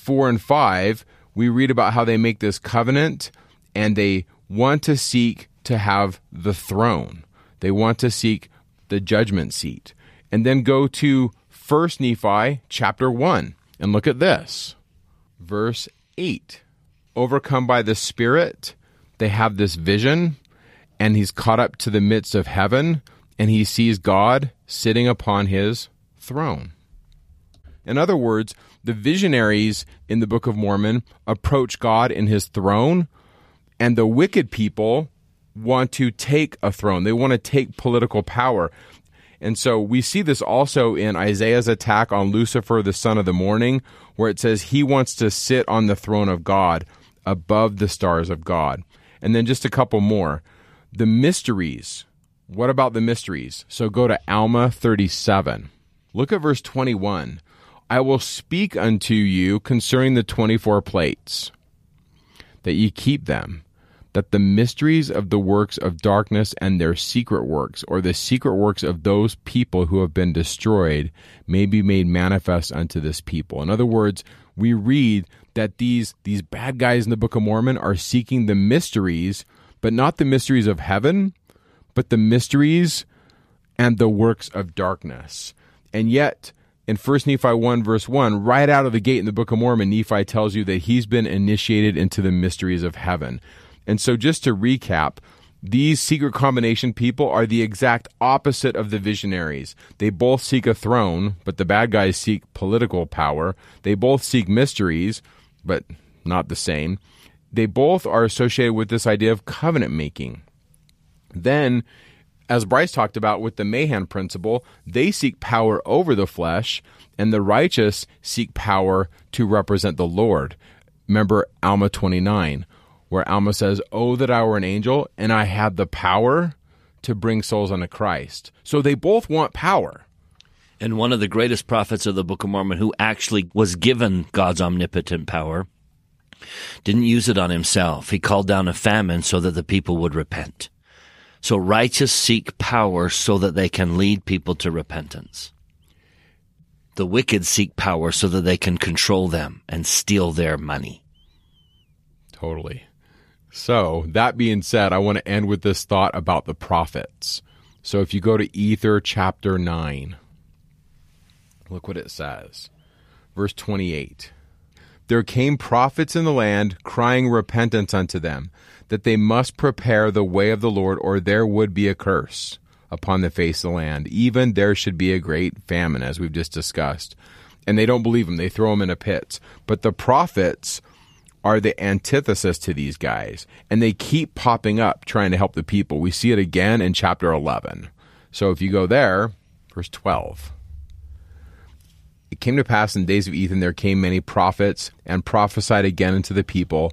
Speaker 1: 4 and 5, we read about how they make this covenant and they want to seek to have the throne. They want to seek the judgment seat. And then go to 1 Nephi chapter 1 and look at this. Verse 8. Overcome by the Spirit, they have this vision, and he's caught up to the midst of heaven, and he sees God sitting upon his throne. In other words, the visionaries in the Book of Mormon approach God in his throne, and the wicked people want to take a throne. They want to take political power. And so we see this also in Isaiah's attack on Lucifer, the son of the morning, where it says he wants to sit on the throne of God above the stars of God. And then just a couple more. The mysteries. What about the mysteries? So go to Alma 37. Look at verse 21. I will speak unto you concerning the 24 plates, that ye keep them, that the mysteries of the works of darkness and their secret works, or the secret works of those people who have been destroyed, may be made manifest unto this people. In other words, we read that these these bad guys in the Book of Mormon are seeking the mysteries, but not the mysteries of heaven, but the mysteries and the works of darkness. And yet, in 1 Nephi 1, verse 1, right out of the gate in the Book of Mormon, Nephi tells you that he's been initiated into the mysteries of heaven. And so, just to recap, these secret combination people are the exact opposite of the visionaries. They both seek a throne, but the bad guys seek political power. They both seek mysteries, but not the same. They both are associated with this idea of covenant making. Then, as Bryce talked about with the Mahan principle, they seek power over the flesh, and the righteous seek power to represent the Lord. Remember Alma 29, where Alma says, Oh, that I were an angel, and I had the power to bring souls unto Christ. So they both want power.
Speaker 2: And one of the greatest prophets of the Book of Mormon who actually was given God's omnipotent power Didn't use it on himself. He called down a famine so that the people would repent. So righteous seek power so that they can lead people to repentance. The wicked seek power so that they can control them and steal their money.
Speaker 1: Totally. So, that being said, I want to end with this thought about the prophets. So, if you go to Ether chapter 9, look what it says. Verse 28 There came prophets in the land crying repentance unto them, that they must prepare the way of the Lord, or there would be a curse upon the face of the land. Even there should be a great famine, as we've just discussed. And they don't believe them, they throw them in a pit. But the prophets are the antithesis to these guys, and they keep popping up trying to help the people. We see it again in chapter 11. So if you go there, verse 12. It came to pass in the days of Ethem there came many prophets and prophesied again unto the people.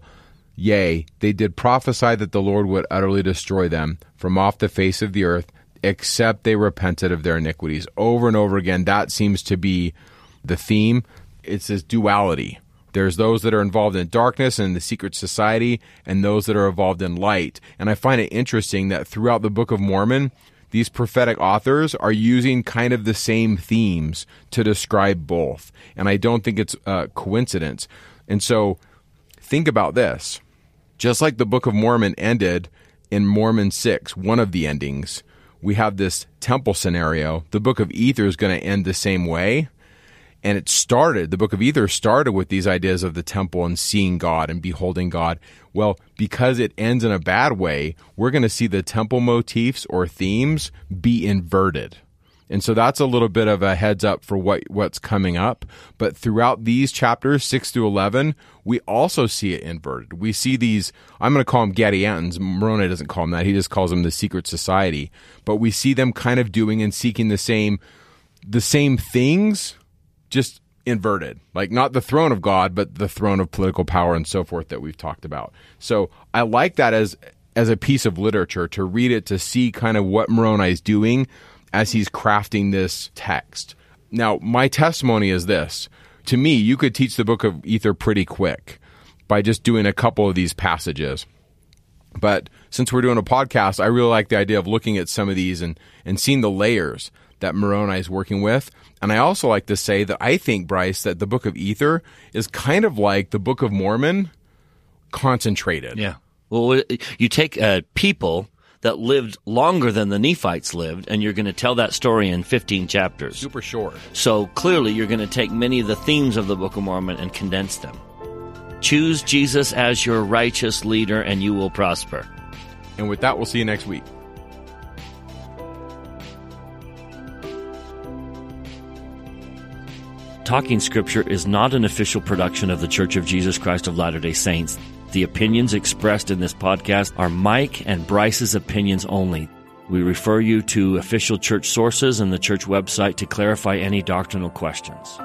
Speaker 1: Yea, they did prophesy that the Lord would utterly destroy them from off the face of the earth, except they repented of their iniquities. Over and over again, that seems to be the theme. It's this duality there's those that are involved in darkness and the secret society, and those that are involved in light. And I find it interesting that throughout the Book of Mormon, these prophetic authors are using kind of the same themes to describe both. And I don't think it's a coincidence. And so think about this. Just like the Book of Mormon ended in Mormon 6, one of the endings, we have this temple scenario. The Book of Ether is going to end the same way. And it started, the book of Ether started with these ideas of the temple and seeing God and beholding God. Well, because it ends in a bad way, we're going to see the temple motifs or themes be inverted. And so that's a little bit of a heads up for what what's coming up. But throughout these chapters, 6 through 11, we also see it inverted. We see these, I'm going to call them Gadiantons. Moroni doesn't call them that. He just calls them the secret society. But we see them kind of doing and seeking the same, the same things, just inverted like not the throne of god but the throne of political power and so forth that we've talked about so i like that as as a piece of literature to read it to see kind of what moroni is doing as he's crafting this text now my testimony is this to me you could teach the book of ether pretty quick by just doing a couple of these passages but since we're doing a podcast i really like the idea of looking at some of these and and seeing the layers that Moroni is working with. And I also like to say that I think, Bryce, that the book of Ether is kind of like the book of Mormon concentrated.
Speaker 2: Yeah. Well, you take uh, people that lived longer than the Nephites lived, and you're going to tell that story in 15 chapters.
Speaker 1: Super short.
Speaker 2: So clearly, you're going to take many of the themes of the Book of Mormon and condense them. Choose Jesus as your righteous leader, and you will prosper.
Speaker 1: And with that, we'll see you next week.
Speaker 2: Talking Scripture is not an official production of The Church of Jesus Christ of Latter day Saints. The opinions expressed in this podcast are Mike and Bryce's opinions only. We refer you to official church sources and the church website to clarify any doctrinal questions.